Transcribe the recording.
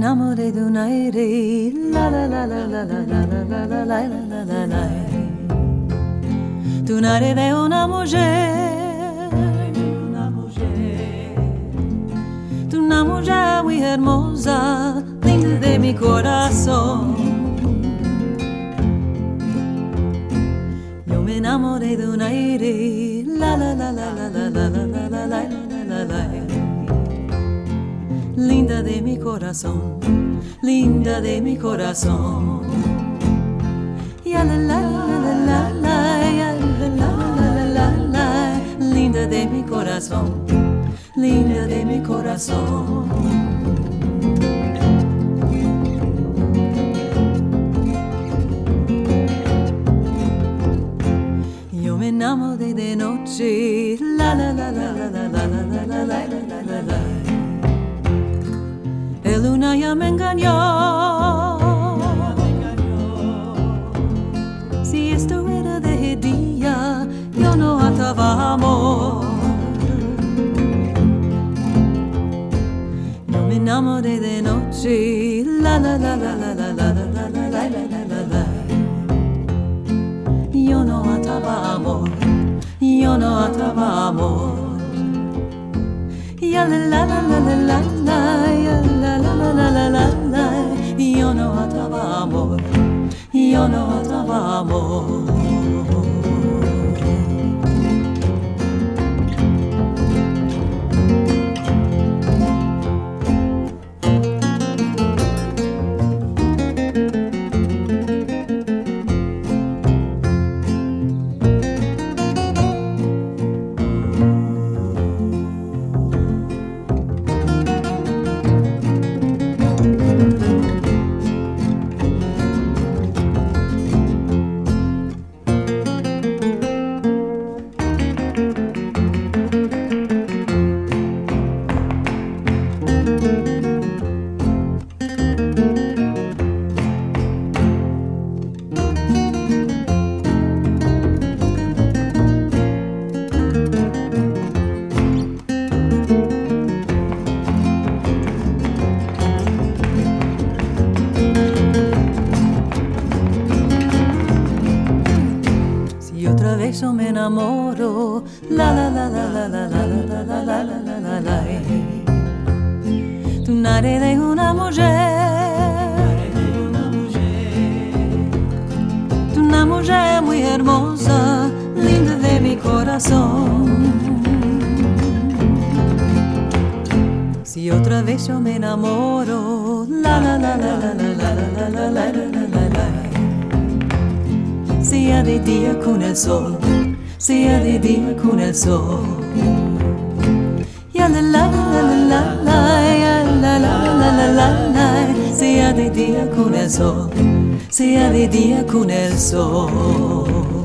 enamoré de un aire, la la la la la la la la la la la la la la de un aire de una mujer, una mujer, de una mujer muy hermosa, linda de mi corazón. Yo me enamoré de un aire, la la de mi corazón, linda de mi corazón. Ya la la la la la, la la la la la, linda de mi corazón, linda de mi corazón. Enamoré de noche, la la la la la la la la la la la la la me engañó. Si esto era de día, yo no ataba amor. Yo me enamoré de noche, la la la la la la la la la la la la la la. Yo no ataba amor, yo no ataba amor. Ya la la la la la la la Yo no estaba amor, yo no estaba amor. Yo me enamoro. La la la la la la la la la la la la la. Tu nare de una mujer. Tu una mujer muy hermosa, linda de mi corazón. Si otra vez yo me enamoro, la la la la la la la la la la la sea de día con el sol, sea de día con el sol. Ya la la la la la ya la la la la la la, sea de día con el sol, sea de día con el sol.